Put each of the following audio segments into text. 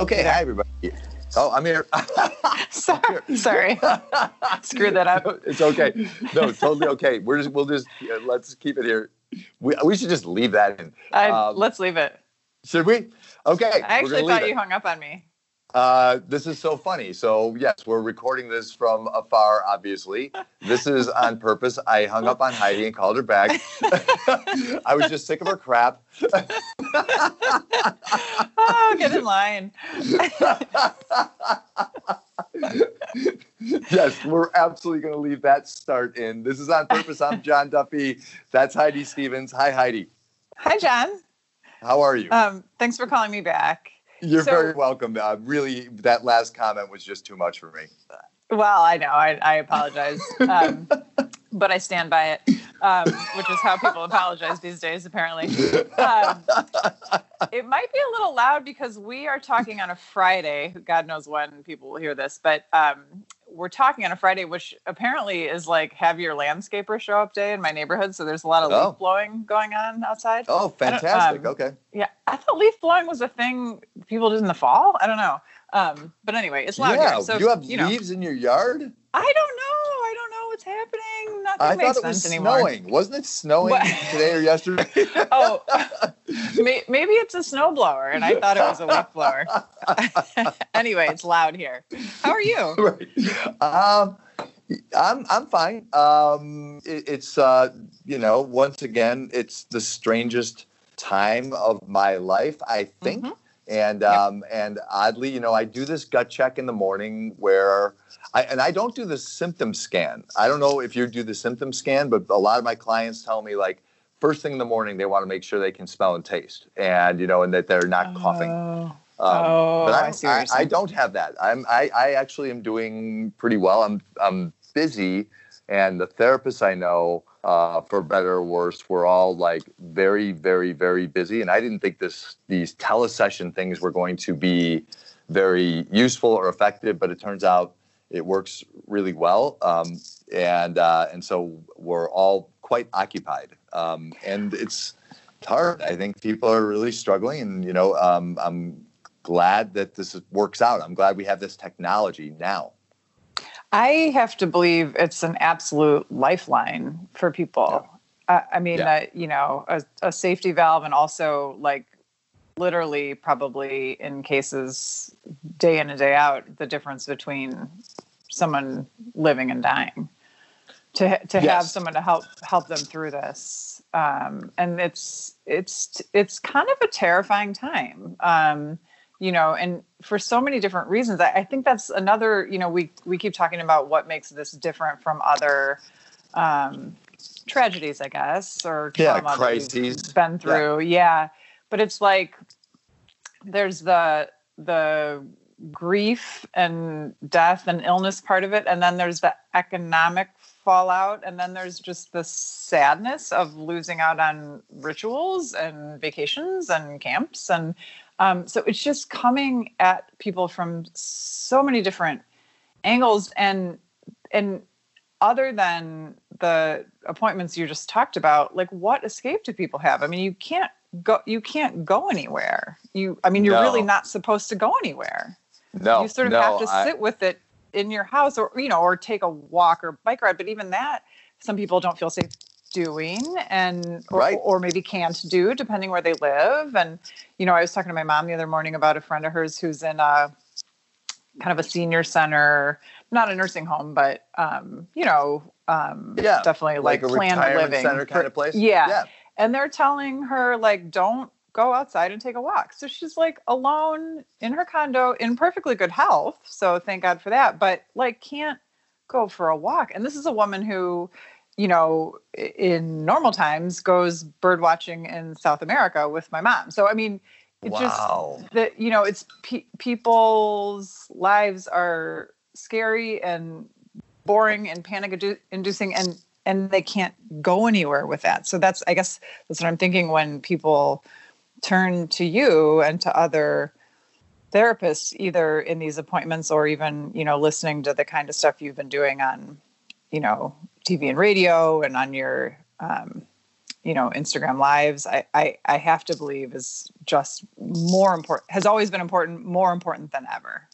Okay, hi everybody. Oh, I'm here. sorry, sorry. Screwed that up. it's okay. No, totally okay. We're just we'll just uh, let's keep it here. We, we should just leave that in. I, um, let's leave it. Should we? Okay. I actually thought you hung up on me. Uh, this is so funny. So yes, we're recording this from afar. Obviously, this is on purpose. I hung up on Heidi and called her back. I was just sick of her crap. oh, get in line. yes, we're absolutely going to leave that start in. This is on purpose. I'm John Duffy. That's Heidi Stevens. Hi, Heidi. Hi, John. How are you? Um, thanks for calling me back. You're so, very welcome. Uh, really, that last comment was just too much for me. Well, I know. I, I apologize. Um, but I stand by it, um, which is how people apologize these days, apparently. Um, it might be a little loud because we are talking on a Friday. God knows when people will hear this, but um, we're talking on a Friday, which apparently is like have your landscaper show up day in my neighborhood. So there's a lot of oh. leaf blowing going on outside. Oh, fantastic. Um, okay. Yeah. I thought leaf blowing was a thing people did in the fall. I don't know. Um, but anyway, it's loud yeah, here. So you have you leaves in your yard? I don't know. I don't know what's happening. Nothing I makes thought it was anymore. snowing. Wasn't it snowing today or yesterday? oh, maybe it's a snowblower, and I thought it was a leaf blower. anyway, it's loud here. How are you? Right. Um, I'm I'm fine. Um, it, it's uh, you know, once again, it's the strangest time of my life. I think. Mm-hmm. And um, yep. and oddly, you know, I do this gut check in the morning where I and I don't do the symptom scan. I don't know if you do the symptom scan, but a lot of my clients tell me like first thing in the morning they want to make sure they can smell and taste, and you know, and that they're not coughing. Oh. Um, oh, but I, see I, I, don't have that. I'm I, I actually am doing pretty well. I'm I'm busy, and the therapists I know uh, for better or worse, we're all like very, very, very busy. And I didn't think this these telesession things were going to be very useful or effective, but it turns out it works really well. Um, and uh, and so we're all quite occupied, um, and it's, it's hard. I think people are really struggling, and you know, um, I'm glad that this works out. I'm glad we have this technology now. I have to believe it's an absolute lifeline for people. Yeah. Uh, I mean, yeah. uh, you know, a, a, safety valve, and also like literally, probably in cases day in and day out, the difference between someone living and dying. To to yes. have someone to help help them through this, um, and it's it's it's kind of a terrifying time. Um, you know, and for so many different reasons. I, I, think that's another, you know, we we keep talking about what makes this different from other um, tragedies, I guess, or yeah, crises been through. Yeah. yeah. But it's like there's the the grief and death and illness part of it, and then there's the economic fallout, and then there's just the sadness of losing out on rituals and vacations and camps and um, so it's just coming at people from so many different angles and and other than the appointments you just talked about, like what escape do people have? I mean, you can't go you can't go anywhere. You I mean, you're no. really not supposed to go anywhere. No. You sort of no, have to sit with it in your house or you know, or take a walk or bike ride. But even that, some people don't feel safe doing and or, right. or maybe can't do depending where they live. And you know i was talking to my mom the other morning about a friend of hers who's in a kind of a senior center not a nursing home but um, you know um, yeah definitely like, like a planned living center kind of place? Yeah. yeah. And they're telling her like don't go outside and take a walk. So she's like alone in her condo in perfectly good health so thank god for that but like can't go for a walk. And this is a woman who you know, in normal times goes bird watching in South America with my mom. So, I mean, it wow. just that, you know, it's pe- people's lives are scary and boring and panic inducing and, and they can't go anywhere with that. So that's, I guess that's what I'm thinking when people turn to you and to other therapists, either in these appointments or even, you know, listening to the kind of stuff you've been doing on, you know, TV and radio and on your um, you know instagram lives I, I i have to believe is just more important has always been important more important than ever.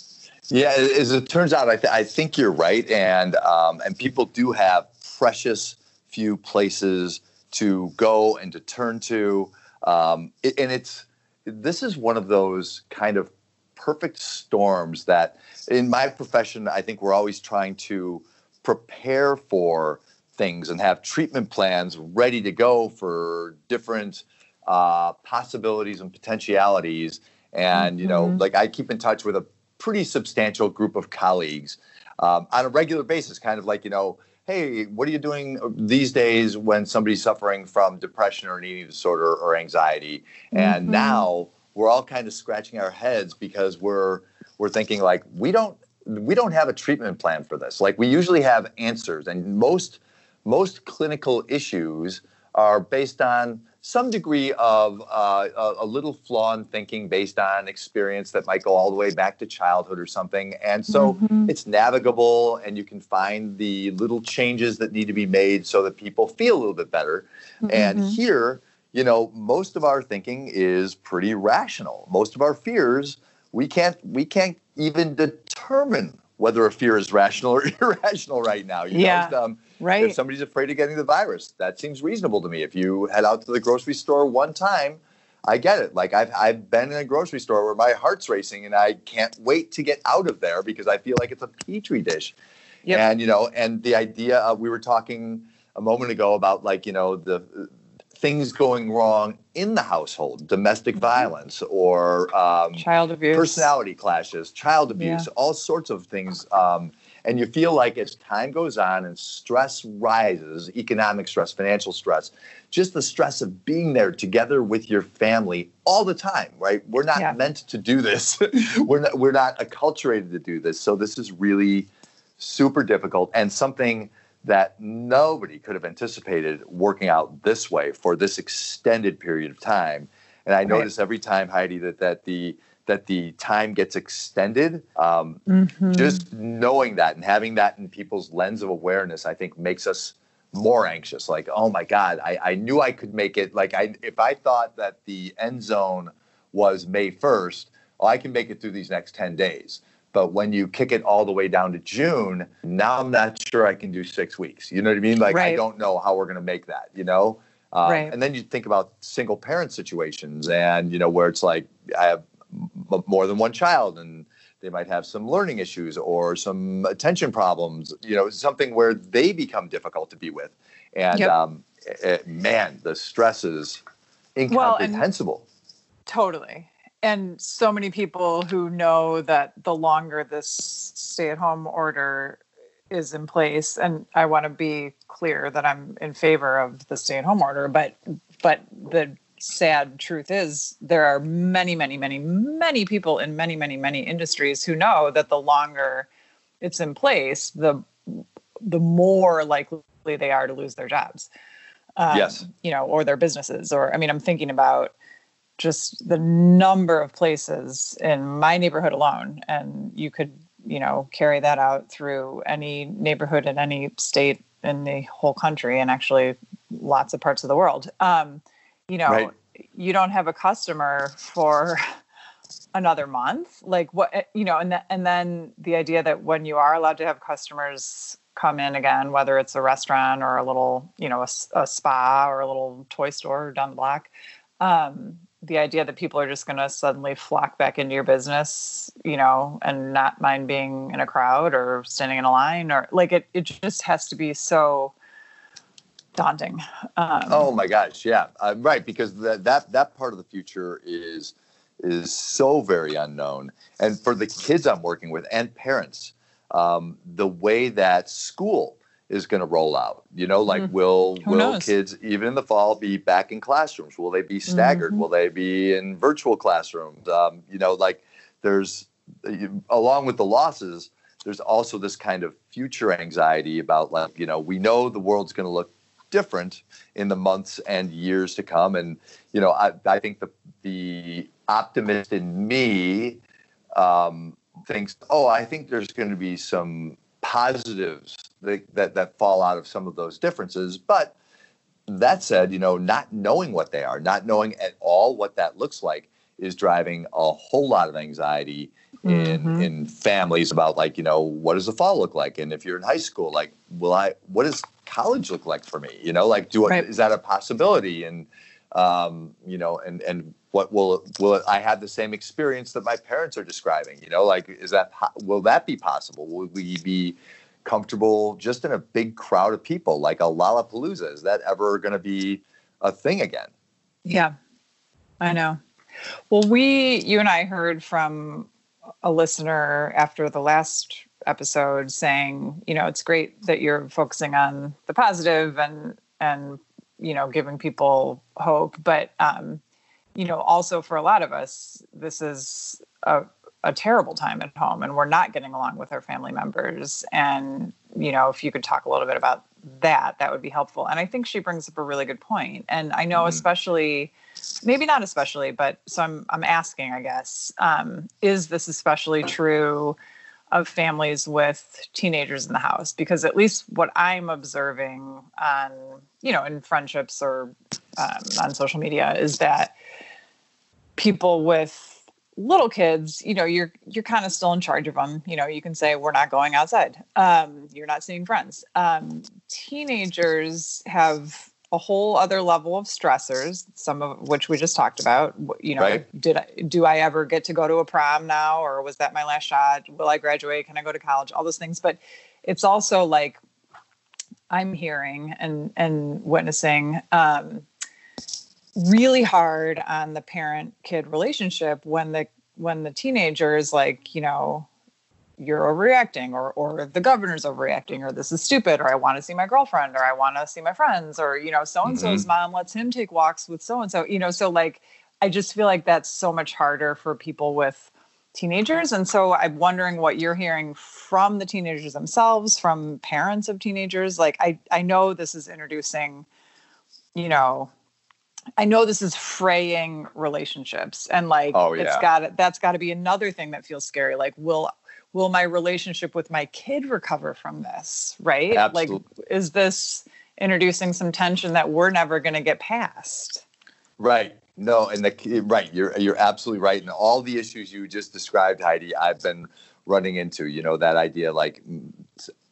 Yeah as it turns out i, th- I think you're right and um, and people do have precious few places to go and to turn to um, and it's this is one of those kind of perfect storms that in my profession i think we're always trying to prepare for things and have treatment plans ready to go for different uh, possibilities and potentialities. And, mm-hmm. you know, mm-hmm. like I keep in touch with a pretty substantial group of colleagues um, on a regular basis, kind of like, you know, hey, what are you doing these days when somebody's suffering from depression or an eating disorder or anxiety? And mm-hmm. now we're all kind of scratching our heads because we're we're thinking like we don't we don't have a treatment plan for this. Like we usually have answers, and most most clinical issues are based on some degree of uh, a, a, little flaw in thinking based on experience that might go all the way back to childhood or something. And so mm-hmm. it's navigable, and you can find the little changes that need to be made so that people feel a little bit better. Mm-hmm. And here, you know, most of our thinking is pretty rational. Most of our fears, we can't we can't even determine whether a fear is rational or irrational right now. You yeah. Know? Um, right. If somebody's afraid of getting the virus, that seems reasonable to me. If you head out to the grocery store one time, I get it. Like I've I've been in a grocery store where my heart's racing and I can't wait to get out of there because I feel like it's a petri dish. Yep. And you know, and the idea of we were talking a moment ago about like you know the things going wrong in the household, domestic mm-hmm. violence or um, child abuse, personality clashes, child abuse, yeah. all sorts of things. Um, and you feel like as time goes on and stress rises, economic stress, financial stress, just the stress of being there together with your family all the time, right? We're not yeah. meant to do this. we're not we're not acculturated to do this. So this is really super difficult and something that nobody could have anticipated working out this way for this extended period of time. And I notice every time, Heidi, that that the that the time gets extended. Um, mm-hmm. Just knowing that and having that in people's lens of awareness, I think, makes us more anxious. Like, oh my God, I, I knew I could make it. Like, I if I thought that the end zone was May first, oh, I can make it through these next ten days. But when you kick it all the way down to June, now I'm not sure I can do six weeks. You know what I mean? Like right. I don't know how we're going to make that. You know. Um, right. And then you think about single parent situations, and you know where it's like I have m- more than one child, and they might have some learning issues or some attention problems. You know, something where they become difficult to be with, and yep. um, it, eh, man, the stress is incomprehensible. Well, totally and so many people who know that the longer this stay at home order is in place and i want to be clear that i'm in favor of the stay at home order but but the sad truth is there are many many many many people in many many many industries who know that the longer it's in place the the more likely they are to lose their jobs. Um, yes. you know or their businesses or i mean i'm thinking about just the number of places in my neighborhood alone and you could you know carry that out through any neighborhood in any state in the whole country and actually lots of parts of the world um, you know right. you don't have a customer for another month like what eh, you know and, th- and then the idea that when you are allowed to have customers come in again whether it's a restaurant or a little you know a, a spa or a little toy store down the block um, the idea that people are just going to suddenly flock back into your business, you know, and not mind being in a crowd or standing in a line or like it, it just has to be so daunting. Um, oh my gosh. Yeah. Uh, right. Because that, that, that part of the future is, is so very unknown. And for the kids I'm working with and parents, um, the way that school is going to roll out. You know, like mm. will Who will knows? kids even in the fall be back in classrooms? Will they be staggered? Mm-hmm. Will they be in virtual classrooms? Um, you know, like there's along with the losses, there's also this kind of future anxiety about like you know we know the world's going to look different in the months and years to come, and you know I I think the the optimist in me um, thinks oh I think there's going to be some positives that, that, that fall out of some of those differences. But that said, you know, not knowing what they are, not knowing at all what that looks like is driving a whole lot of anxiety in Mhm. in families about like, you know, what does the fall look like? And if you're in high school, like, will I what does college look like for me? You know, like do I, Right. is that a possibility? And um, you know, and and what will will I have the same experience that my parents are describing? You know, like is that will that be possible? Will we be comfortable just in a big crowd of people like a Lollapalooza? Is that ever going to be a thing again? Yeah, I know. Well, we, you and I heard from a listener after the last episode saying, you know, it's great that you're focusing on the positive and, and, you know, giving people hope. But, um, you know, also for a lot of us, this is a, a terrible time at home and we're not getting along with our family members. And, you know, if you could talk a little bit about that, that would be helpful. And I think she brings up a really good point. And I know, Mhm. especially, maybe not especially, but so I'm, I'm asking, I guess, um, is this especially true of families with teenagers in the house? Because at least what I'm observing on, you know, in friendships or um, on social media is that people with little kids you know you're you're kind of still in charge of them you know you can say we're not going outside um, you're not seeing friends um, teenagers have a whole other level of stressors some of which we just talked about. You know Right. did i do i ever get to go to a prom now or was that my last shot? Will i graduate? Can i go to college? All those things. But it's also like i'm hearing and and witnessing um, really hard on the parent kid relationship when the when the teenager is like you know you're overreacting or or the governor's overreacting or this is stupid or i want to see my girlfriend or i want to see my friends or you know so and so's mm-hmm. mom lets him take walks with so and so you know so like i just feel like that's so much harder for people with teenagers. And so i'm wondering what you're hearing from the teenagers themselves from parents of teenagers. Like i i know this is introducing you know I know this is fraying relationships and like Oh, it's yeah. got that's got to be another thing that feels scary. Like will will my relationship with my kid recover from this right Absolutely. like is this introducing some tension that we're never going to get past Right. No, and the right, you're you're absolutely right. And all the issues you just described, Heidi, I've been running into. You know that idea, like mm,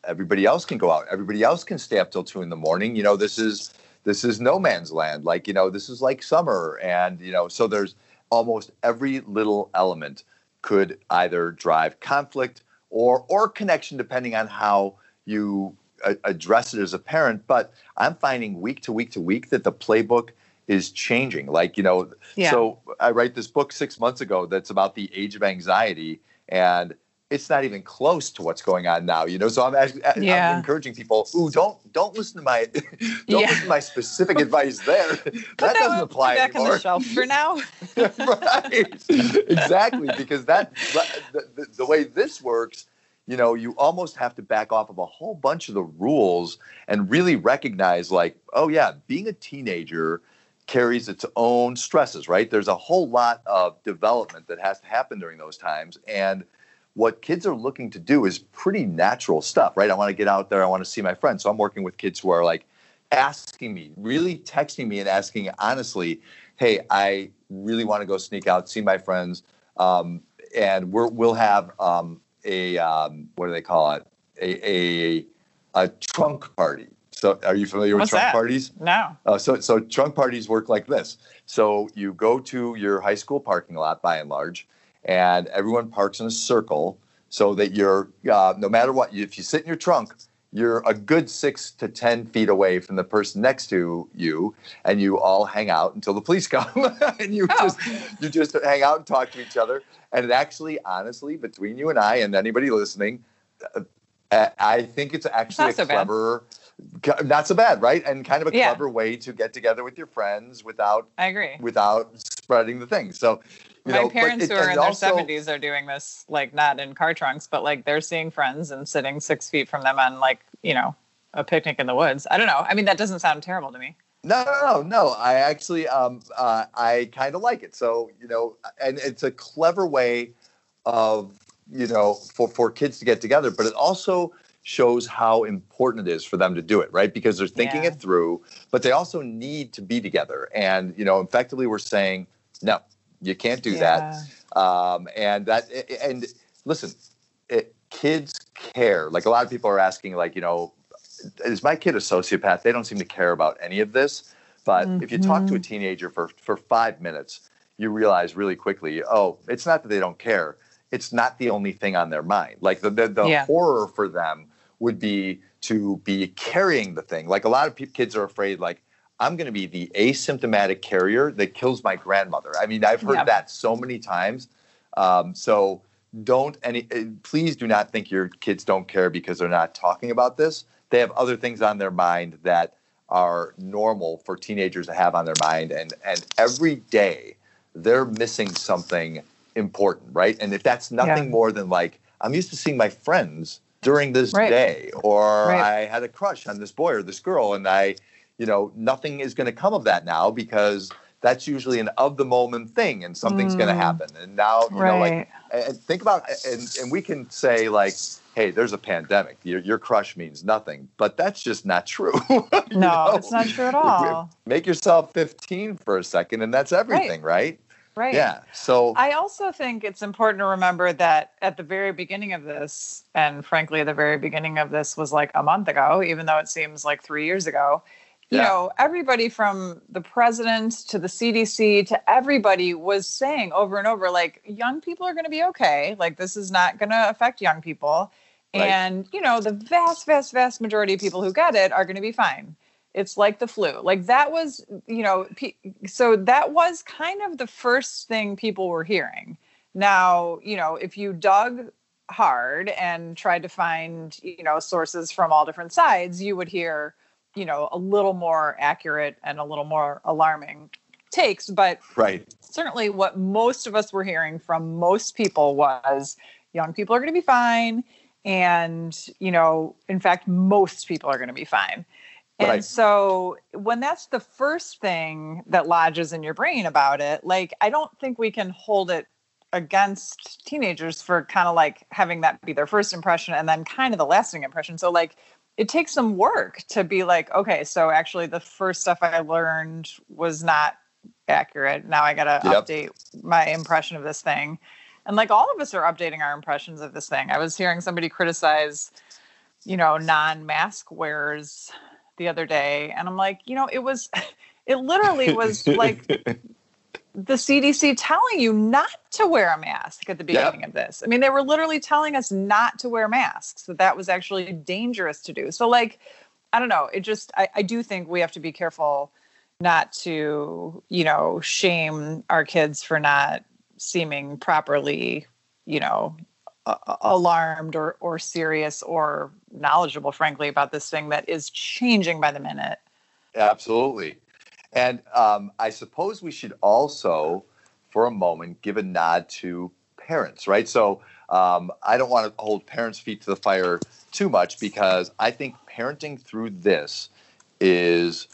everybody else can go out, everybody else can stay up till two in the morning. You know, this is this is no man's land. Like you know, this is like summer, and you know, so there's almost every little element could either drive conflict or or connection, depending on how you a- address it as a parent. But I'm finding week to week to week that the playbook is changing. Like, you know, Yeah. so I write this book six months ago that's about the age of anxiety, and it's not even close to what's going on now. You know, so I'm I'm Yeah. encouraging people who don't don't listen to my don't Yeah. listen to my specific advice there. Put that doesn't apply back on the shelf for now right exactly because that the, the, the way this works you know you almost have to back off of a whole bunch of the rules and really recognize like oh yeah being a teenager carries its own stresses right there's a whole lot of development that has to happen during those times and what kids are looking to do is pretty natural stuff right? I want to get out there i want to see my friends. So i'm working with kids who are like asking me really texting me and asking honestly hey i really want to go sneak out see my friends um, and we're, we'll have um, a um, what do they call it? A, a a trunk party. So are you familiar What's with trunk that? parties? No. Uh, so, so trunk parties work like this. So you go to your high school parking lot, by and large, and everyone parks in a circle, so that you're uh, no matter what. If you sit in your trunk, you're a good six to ten feet away from the person next to you, and you all hang out until the police come, and you Oh. just you just hang out and talk to each other. And it actually, honestly, between you and I and anybody listening, uh, I think it's actually not a so bad. clever not so bad, right? And kind of a Yeah. clever way to get together with your friends without i agree without spreading the thing. So, you my know, parents it- who are in their 70s are doing this like not in car trunks but like they're seeing friends and sitting six feet from them on like you know a picnic in the woods i don't know i mean that doesn't sound terrible to me No, no, no, no. I actually, um, uh, I kind of like it. So, you know, and it's a clever way of, you know, for for kids to get together, but it also shows how important it is for them to do it, right? Because they're thinking Yeah. it through, but they also need to be together. And, you know, effectively we're saying, no, you can't do that. Um, and that, and listen, it, kids care. Like a lot of people are asking, like, you know, is my kid a sociopath? They don't seem to care about any of this. But if you talk to a teenager for, for five minutes, you realize really quickly, oh, it's not that they don't care. It's not the only thing on their mind. Like the, the, the Yeah. horror for them would be to be carrying the thing. Like a lot of pe- kids are afraid, like, I'm going to be the asymptomatic carrier that kills my grandmother. I mean, I've heard Yeah. that so many times. Um, so don't any, uh, please do not think your kids don't care because they're not talking about this. They have other things on their mind that are normal for teenagers to have on their mind, and and every day they're missing something important, right? And if that's nothing Yeah. more than like I'm used to seeing my friends during this Right. day, or Right. I had a crush on this boy or this girl, and I, you know, nothing is going to come of that now because that's usually an of the moment thing, and something's going to Mm. happen. And now, you know, like and think about and and we can say like hey there's a pandemic your, your crush means nothing but that's just not true No, know? it's not true at all. make yourself 15 for a second and that's everything right, Right. yeah so I also think it's important to remember that at the very beginning of this, and frankly, the very beginning of this was like a month ago, even though it seems like three years ago. You Yeah. know, everybody from the president to the CDC to everybody was saying over and over, like, young people are going to be okay. Like, this is not going to affect young people. Right. And, you know, the vast, vast, vast majority of people who get it are going to be fine. It's like the flu. Like, that was, you know, pe- so that was kind of the first thing people were hearing. Now, you know, if you dug hard and tried to find, you know, sources from all different sides, you would hear, you know, a little more accurate and a little more alarming takes. But right certainly what most of us were hearing from most people was young people are going to be fine. And, you know, in fact, most people are going to be fine. And Right. so when that's the first thing that lodges in your brain about it, like I don't think we can hold it against teenagers for kind of like having that be their first impression and then kind of the lasting impression. So like it takes some work to be like, okay, so actually the first stuff I learned was not accurate. Now I got to Yep. update my impression of this thing. And like all of us are updating our impressions of this thing. I was hearing somebody criticize, you know, non-mask wearers the other day and I'm like, you know, it was it literally was like the CDC telling you not to wear a mask at the Yep. beginning of this. I mean, they were literally telling us not to wear masks, that that was actually dangerous to do. So, like, I don't know. It just, I, I do think we have to be careful not to, you know, shame our kids for not seeming properly, you know, a- alarmed or, or serious or knowledgeable, frankly, about this thing that is changing by the minute. Absolutely. And um, I suppose we should also, for a moment, give a nod to parents, right? So um, I don't want to hold parents' feet to the fire too much because I think parenting through this is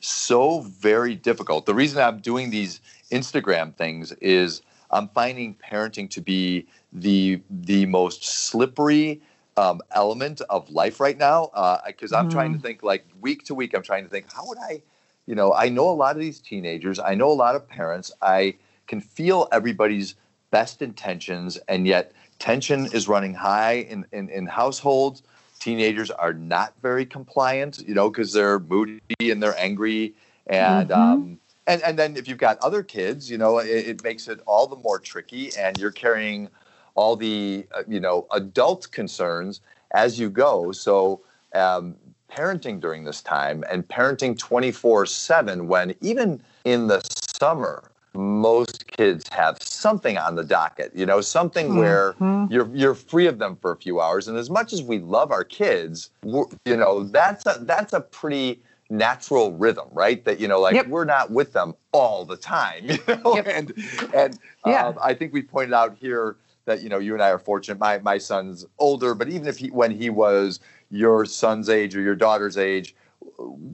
so very difficult. The reason I'm doing these Instagram things is I'm finding parenting to be the the most slippery um, element of life right now because I'm trying to think like week to week. I'm trying to think how would I, you know, I know a lot of these teenagers. I know a lot of parents. I can feel everybody's best intentions, and yet tension is running high in in, in households. Teenagers are not very compliant, you know, because they're moody and they're angry, and Mhm. um, and and then if you've got other kids, you know, it, it makes it all the more tricky, and you're carrying all the uh, you know adult concerns as you go. So um, parenting during this time and parenting 24 7 when even in the summer most kids have something on the docket you know something where Mhm. you're you're free of them for a few hours and as much as we love our kids you know that's a that's a pretty natural rhythm right that you know like Yep. we're not with them all the time you know Yep. and and Yeah. um, i think we pointed out here that you know you and i are fortunate my my son's older but even if he when he was your son's age or your daughter's age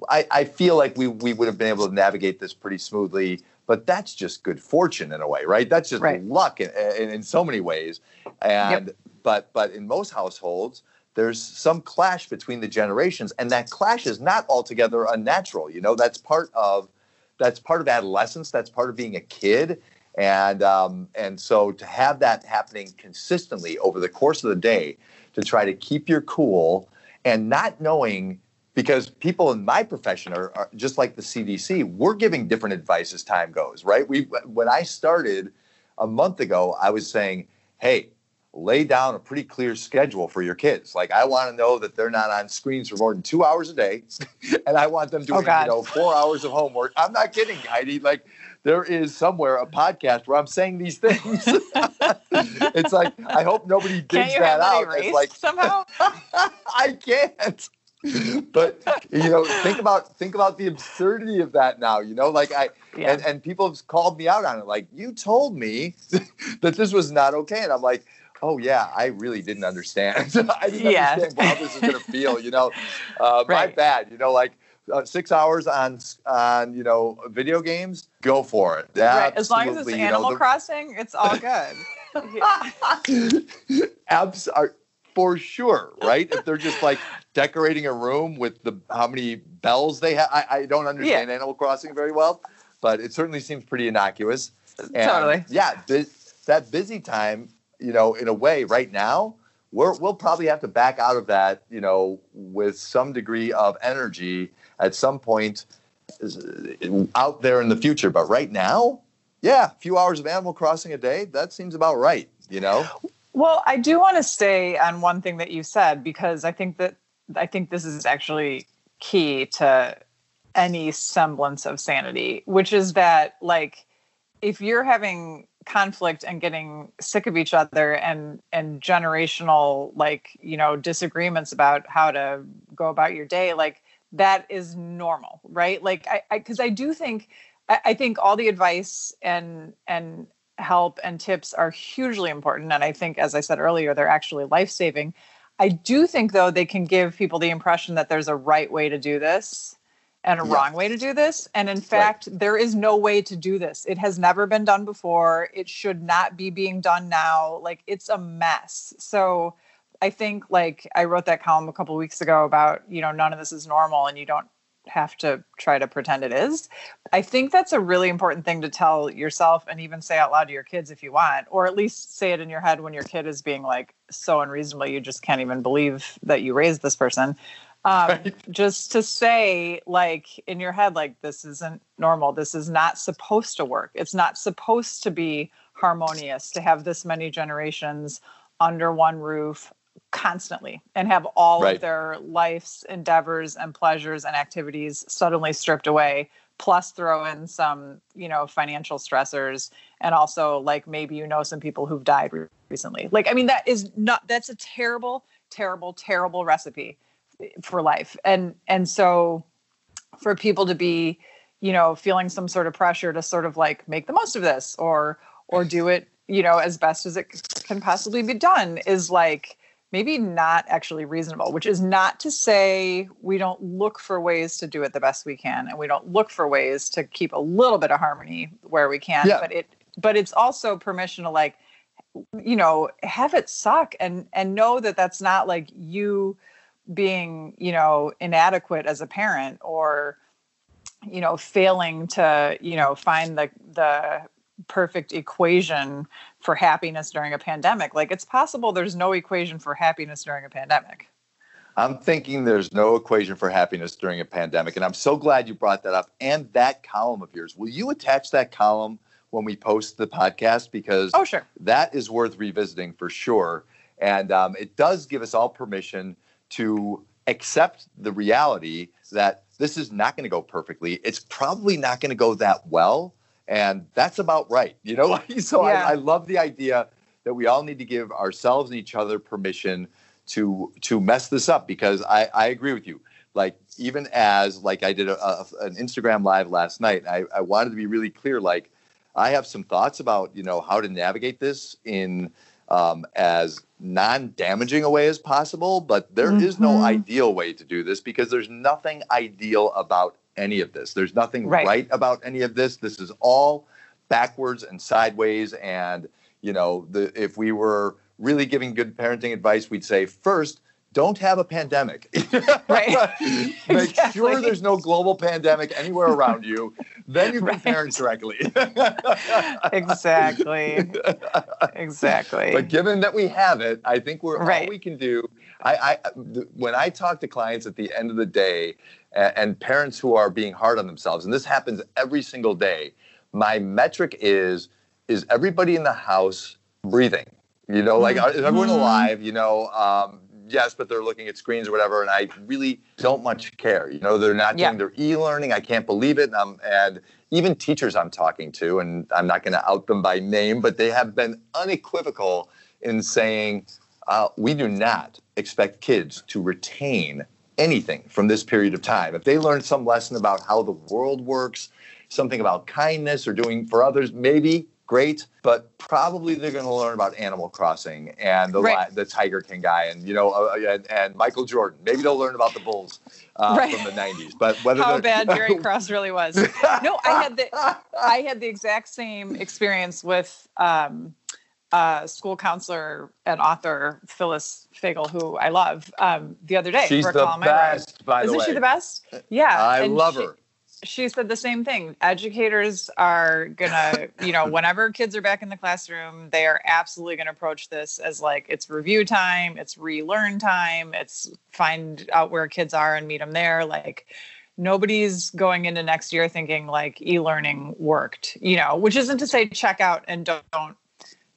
I, I feel like we, we would have been able to navigate this pretty smoothly, but that's just good fortune in a way, right? That's just Right. luck in, in, in so many ways. And but but in most households, there's some clash between the generations and that clash is not altogether unnatural you know that's part of that's part of adolescence that's part of being a kid and um, and so to have that happening consistently over the course of the day to try to keep your cool and not knowing because people in my profession are, are, just like the CDC. We're giving different advice as time goes, right? We when I started a month ago, I was saying, "Hey, lay down a pretty clear schedule for your kids. Like I want to know that they're not on screens for more than two hours a day, and I want them doing oh you know four hours of homework. I'm not kidding, Heidi. Like there is somewhere a podcast where I'm saying these things. it's like I hope nobody digs that out. It's like somehow I can't. but you know, think about think about the absurdity of that now. You know, like I yeah. and, and people have called me out on it. Like you told me that this was not okay, and I'm like, oh yeah, I really didn't understand. I didn't yeah. understand how this is going to feel. You know, uh, right. my bad. You know, like uh, six hours on on you know video games, go for it. Right. As long as it's Animal know, the... Crossing, it's all good. Abs- are, for sure, right? if they're just like decorating a room with the how many bells they have, I, I don't understand yeah. Animal Crossing very well, but it certainly seems pretty innocuous. And totally. Yeah, that busy time, you know, in a way, right now we're, we'll probably have to back out of that, you know, with some degree of energy at some point uh, out there in the future. But right now, yeah, a few hours of Animal Crossing a day, that seems about right, you know? Well, I do want to stay on one thing that you said because I think that I think this is actually key to any semblance of sanity, which is that like if you're having conflict and getting sick of each other and and generational like you know disagreements about how to go about your day like that is normal right? Like i because I, I, do think I, I think all the advice and and help and tips are hugely important. And i think as i said earlier they're actually life-saving. I do think though they can give people the impression that there's a right way to do this and a yeah. wrong way to do this. And in fact, right. there is no way to do this. It has never been done before. It should not be being done now. Like it's a mess. So I think like I wrote that column a couple weeks ago about, you know, none of this is normal and you don't have to try to pretend it is. I think that's a really important thing to tell yourself and even say out loud to your kids if you want, or at least say it in your head when your kid is being like so unreasonable you just can't even believe that you raised this person um, right. just to say like in your head like this isn't normal this is not supposed to work it's not supposed to be harmonious to have this many generations under one roof constantly and have all right. of their life's endeavors and pleasures and activities suddenly stripped away plus throw in some you know financial stressors and also like maybe you know some people who've died recently like i mean that is not that's a terrible terrible terrible recipe for life and and so for people to be you know feeling some sort of pressure to sort of like make the most of this or or do it you know as best as it can possibly be done is like maybe not actually reasonable which is not to say we don't look for ways to do it the best we can and we don't look for ways to keep a little bit of harmony where we can yeah. but it but it's also permission to like you know have it suck and and know that that's not like you being you know inadequate as a parent or you know failing to you know find the the perfect equation for happiness during a pandemic. Like it's possible there's no equation for happiness during a pandemic. I'm thinking there's no equation for happiness during a pandemic and i'm so glad you brought that up and that column of yours. Will you attach that column when we post the podcast? Because oh sure. that is worth revisiting for sure. And um, it does give us all permission to accept the reality that this is not going to go perfectly. It's probably not going to go that well. And that's about right. You know, so yeah. I, I love the idea that we all need to give ourselves and each other permission to to mess this up because I, I agree with you. Like even as like I did a, a, an Instagram live last night, I, I wanted to be really clear. Like I have some thoughts about you know how to navigate this in um, as non-damaging a way as possible but there mm-hmm. is no mm-hmm. ideal way to do this because there's nothing ideal about any of this there's nothing right, right about any of this this is all backwards and sideways and you know the if we were really giving good parenting advice we'd say first don't have a pandemic. Right. Make Exactly. sure there's no global pandemic anywhere around you. Then you can Right. parent correctly. exactly. Exactly. But given that we have it, I think we're all Right. we can do. I, I th- when I talk to clients at the end of the day, and, and parents who are being hard on themselves, and this happens every single day. My metric is: is everybody in the house breathing? You know, like are- is everyone Mhm. alive? You know, um, yes, but they're looking at screens or whatever, and I really don't much care. You know, they're not Yeah. doing their e-learning. I can't believe it. And, I'm, and even teachers I'm talking to, and I'm not going to out them by name, but they have been unequivocal in saying uh, we do not expect kids to retain anything from this period of time. If they learn some lesson about how the world works, something about kindness or doing for others, maybe great, but probably they're going to learn about Animal Crossing and the Right. the Tiger King guy and you know uh, and, and Michael Jordan. Maybe they'll learn about the Bulls uh, Right. from the '90s. But whether How bad Jerry Krause really was. No, I had the I had the exact same experience with um, uh, school counselor and author Phyllis Fagell, who I love, um, the other day She's for the Call My best, by Isn't way. she the best? Yeah, I love she- her. She said the same thing. Educators are gonna, you know, whenever kids are back in the classroom, they are absolutely gonna approach this as like it's review time, it's relearn time, it's find out where kids are and meet them there. Like nobody's going into next year thinking like e-learning worked, you know, which isn't to say check out and don't, don't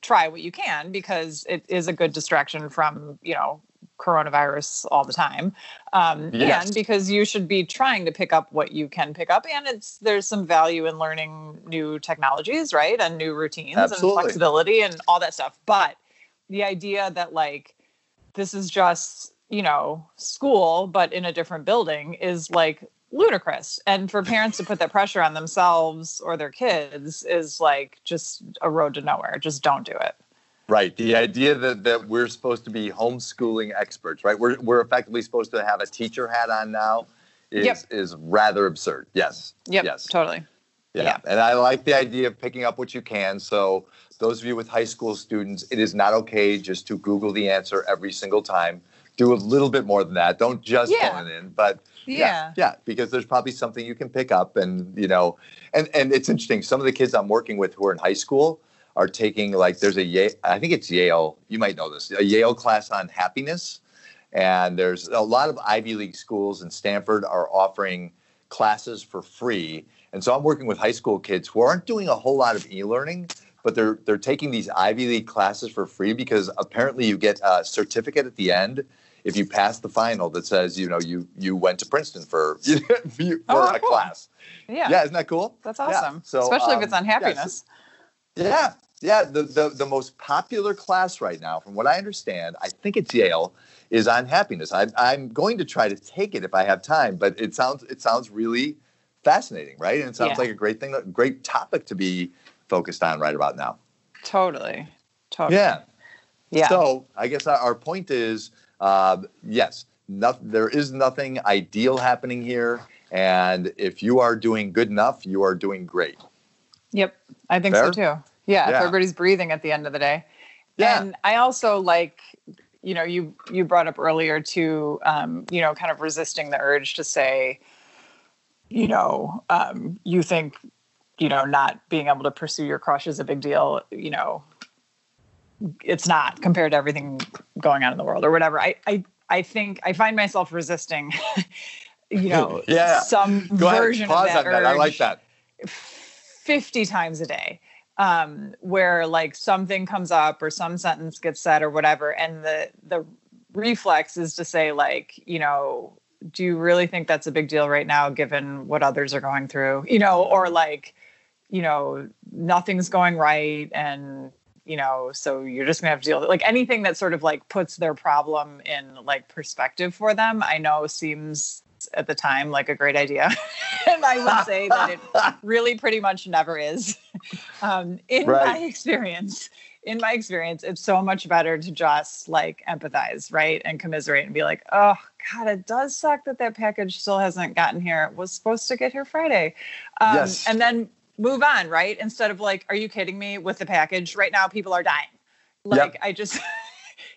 try what you can because it is a good distraction from, you know, coronavirus all the time. Um, Yes. and because you should be trying to pick up what you can pick up and it's there's some value in learning new technologies right and new routines Absolutely. and flexibility and all that stuff. But the idea that like this is just you know school but in a different building is like ludicrous. And for parents to put that pressure on themselves or their kids is like just a road to nowhere. Just don't do it Right. The idea that, that we're supposed to be homeschooling experts, right? We're, we're effectively supposed to have a teacher hat on now is, Yep. is rather absurd. Yes. yep Yes. totally Yeah. Yeah. And I like the idea of picking up what you can. So, those of you with high school students, it is not okay just to Google the answer every single time. Do a little bit more than that. Don't just Yeah. phone in, but yeah, yeah, because there's probably something you can pick up, and you know, and and it's interesting. Some of the kids I'm working with who are in high school are taking like there's a Yale, I think it's Yale. You might know this, a Yale class on happiness, and there's a lot of Ivy League schools and Stanford are offering classes for free. And so I'm working with high school kids who aren't doing a whole lot of e-learning, but they're they're taking these Ivy League classes for free because apparently you get a certificate at the end if you pass the final that says you know you you went to Princeton for for Oh, a cool. class. yeah Yeah, isn't that cool? That's Yeah. awesome. So, Especially um, if it's on yeah, so- happiness. Yeah, yeah. The, the the most popular class right now, from what I understand, I think it's Yale, is on happiness. I, I'm going to try to take it if I have time, but it sounds it sounds really fascinating, right? And it sounds Yeah. like a great thing, a great topic to be focused on right about now. Totally. Totally. Yeah. Yeah. So I guess our, point is, uh, yes, no, there is nothing ideal happening here, and if you are doing good enough, you are doing great. Yep. I think Fair? so too. Yeah, If everybody's breathing at the end of the day. Yeah. And I also like, you know, you you brought up earlier to, um, you know, kind of resisting the urge to say, you know, um, you think, you know, not being able to pursue your crush is a big deal. You know, it's not compared to everything going on in the world or whatever. I I I think I find myself resisting. you know, Yeah. some Go ahead, version pause of that on that. I like that. 50 times a day um, where like something comes up or some sentence gets said or whatever and the the reflex is to say like you know do you really think that's a big deal right now given what others are going through? You know or like you know nothing's going right and you know so you're just gonna have to deal with it. Like anything that sort of like puts their problem in like perspective for them i know seems at the time like a great idea and i would say that it really pretty much never is. Um, in Right. my experience, in my experience, it's so much better to just like empathize, right? And commiserate and be like, oh, God, it does suck that that package still hasn't gotten here. It was supposed to get here Friday. Um, Yes. And then move on, right? Instead of like, are you kidding me with the package? Right now, people are dying. Like, I just.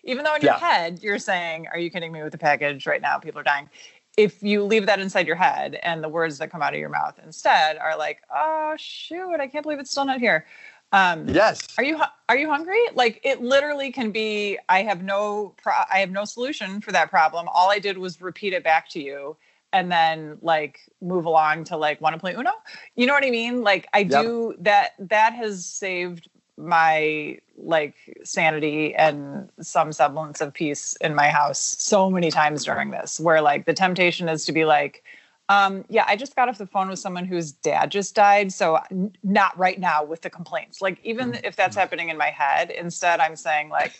Even though in your head you're saying, "Are you kidding me with the package right now? People are dying." If you leave that inside your head and the words that come out of your mouth instead are like, "Oh shoot, I can't believe it's still not here." Um, yes. Are you are you hungry? Like it literally can be. I have no pro- I have no solution for that problem. All I did was repeat it back to you, and then like move along to like want to play Uno. You know what I mean? Like I yep. do that. That has saved my like sanity and some semblance of peace in my house so many times during this where like the temptation is to be like um, yeah, I just got off the phone with someone whose dad just died. So, not right now with the complaints. Like, even if that's happening in my head, instead, I'm saying, like,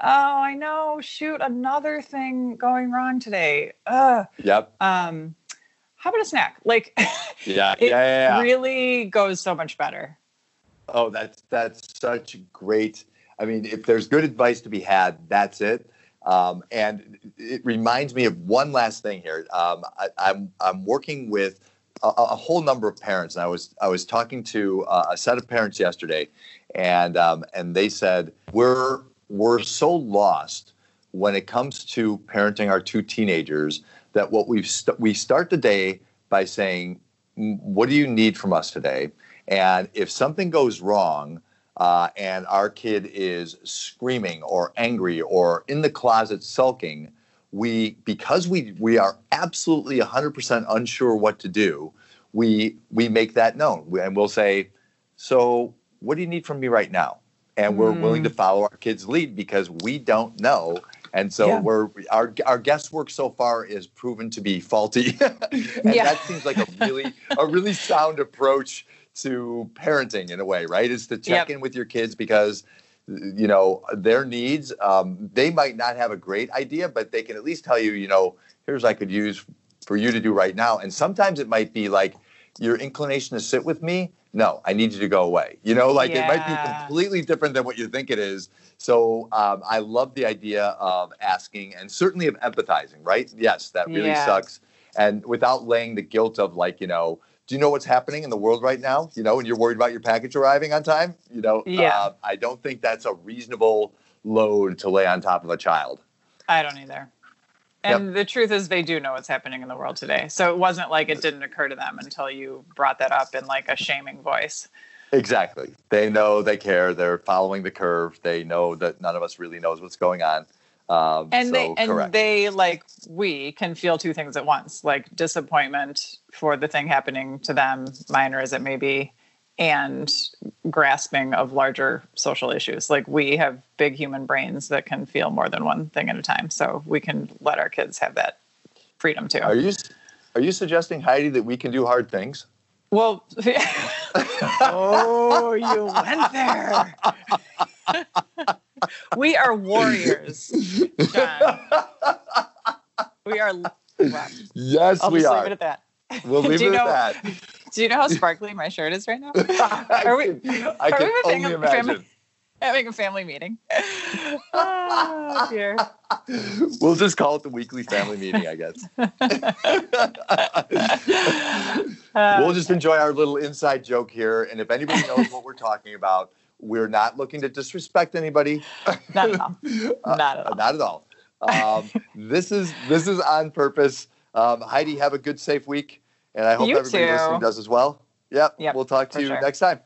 oh, I know, shoot, another thing going wrong today. Ugh. Yep. Um, how about a snack? Like, yeah, it yeah, yeah, really goes so much better. Oh, that's that's such great. I mean, if there's good advice to be had, that's it. Um, and it reminds me of one last thing here. Um, I, am I'm, I'm working with a, a, whole number of parents, and I was I was talking to uh, a set of parents yesterday, and um, and they said we're we're so lost when it comes to parenting our two teenagers that what we st- we start the day by saying, "What do you need from us today?" And if something goes wrong, uh, and our kid is screaming or angry or in the closet sulking, we because we we are absolutely 100% unsure what to do, we we make that known and we'll say, "So, what do you need from me right now?" And we're mm. willing to follow our kids' lead because we don't know and so yeah. we're our our guesswork so far is proven to be faulty and yeah. that seems like a really a really sound approach to parenting in a way, right? Is to check yep. in with your kids because you know their needs. Um, they might not have a great idea, but they can at least tell you, you know, here's I could use for you to do right now. And sometimes it might be like your inclination to sit with me. No, I need you to go away. You know, like yeah. it might be completely different than what you think it is. So um, I love the idea of asking and certainly of empathizing, right? Yes, that really yeah. sucks. And without laying the guilt of like, you know, do you know what's happening in the world right now? You know, and you're worried about your package arriving on time. You know, yeah. Uh, I don't think that's a reasonable load to lay on top of a child. I don't either. And yep. the truth is, they do know what's happening in the world today. So it wasn't like it didn't occur to them until you brought that up in like a shaming voice. Exactly. They know, they care, they're following the curve. They know that none of us really knows what's going on. Um, and so, they and correct. they like we can feel two things at once, like disappointment for the thing happening to them, minor as it may be, and grasping of larger social issues. Like we have big human brains that can feel more than one thing at a time, so we can let our kids have that freedom too. Are you are you suggesting Heidi that we can do hard things? Well, oh, you went there. we are warriors, John. We are. Well, yes, I'll we just are. Leave it at that. We'll leave it know, at that. Do you know how sparkly my shirt is right now? Are we? I can we only imagine. Family, having a family meeting. Oh dear. We'll just call it the weekly family meeting, I guess. Uh, we'll just enjoy our little inside joke here, and if anybody knows what we're talking about, we're not looking to disrespect anybody. Not at all. Not at all. Uh, not at all. Um, this is this is on purpose. Um, Heidi, have a good, safe week, and I hope you everybody too. listening does as well. Yep. yep we'll talk to you sure. next time.